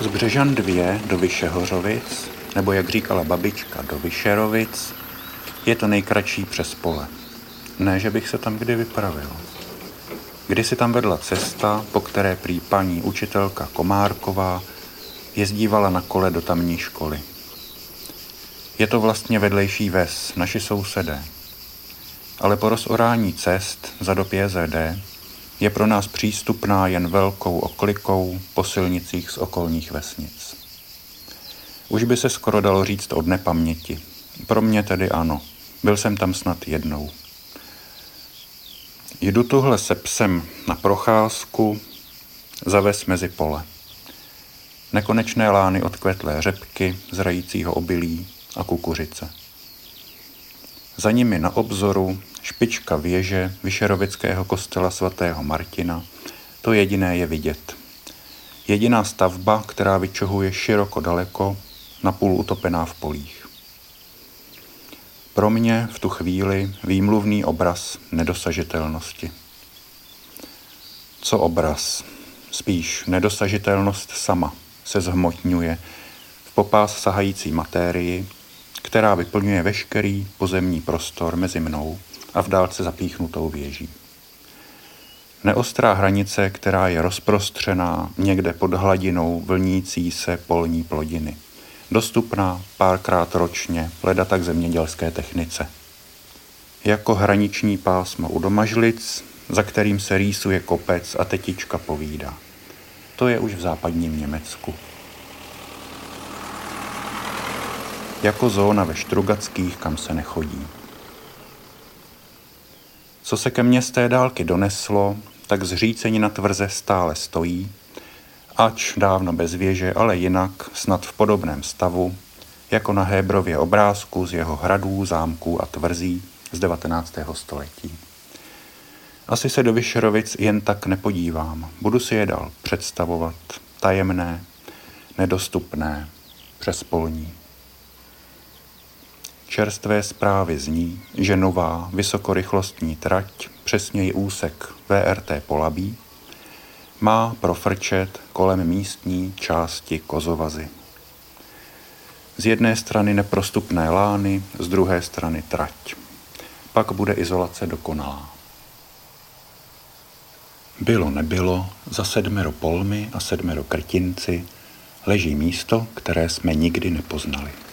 Z Břežan 2 do Vyšehořovic, nebo jak říkala babička, do Vyšerovic, je to nejkratší přes pole. Ne, že bych se tam kdy vypravil. Kdysi tam vedla cesta, po které prý paní učitelka Komárková jezdívala na kole do tamní školy. Je to vlastně vedlejší ves, naši sousedé. Ale po rozorání cest za dob JZD je pro nás přístupná jen velkou oklikou po silnicích z okolních vesnic. Už by se skoro dalo říct od nepaměti. Pro mě tedy ano. Byl jsem tam snad jednou. Jdu tuhle se psem na procházku, zaves mezi pole. Nekonečné lány odkvetlé řepky, zrajícího obilí a kukuřice. Za nimi na obzoru špička věže Vyšerovického kostela svatého Martina, to jediné je vidět. Jediná stavba, která vyčohuje široko daleko, napůl utopená v polích. Pro mě v tu chvíli výmluvný obraz nedosažitelnosti. Co obraz? Spíš nedosažitelnost sama se zhmotňuje v popás sahající matérii, která vyplňuje veškerý pozemní prostor mezi mnou a v dálce zapíchnutou věží. Neostrá hranice, která je rozprostřená někde pod hladinou vlnící se polní plodiny. Dostupná párkrát ročně, leda tak zemědělské technice. Jako hraniční pásmo u domažlic, za kterým se rýsuje kopec a tetička povídá. To je už v západním Německu. Jako zóna ve Štrugackých, kam se nechodí. Co se ke mně z té dálky doneslo, tak zřícení na tvrze stále stojí, ač dávno bez věže, ale jinak snad v podobném stavu, jako na Hébrově obrázku z jeho hradů, zámků a tvrzí z 19. století. Asi se do Vyšerovic jen tak nepodívám. Budu si je dal představovat. Tajemné, nedostupné, přespolní. Čerstvé zprávy zní, že nová vysokorychlostní trať, přesněji úsek VRT Polabí, má profrčet kolem místní části Kozovazy. Z jedné strany neprostupné lány, z druhé strany trať. Pak bude izolace dokonalá. Bylo nebylo, za sedmero polmy a sedmero krtinci leží místo, které jsme nikdy nepoznali.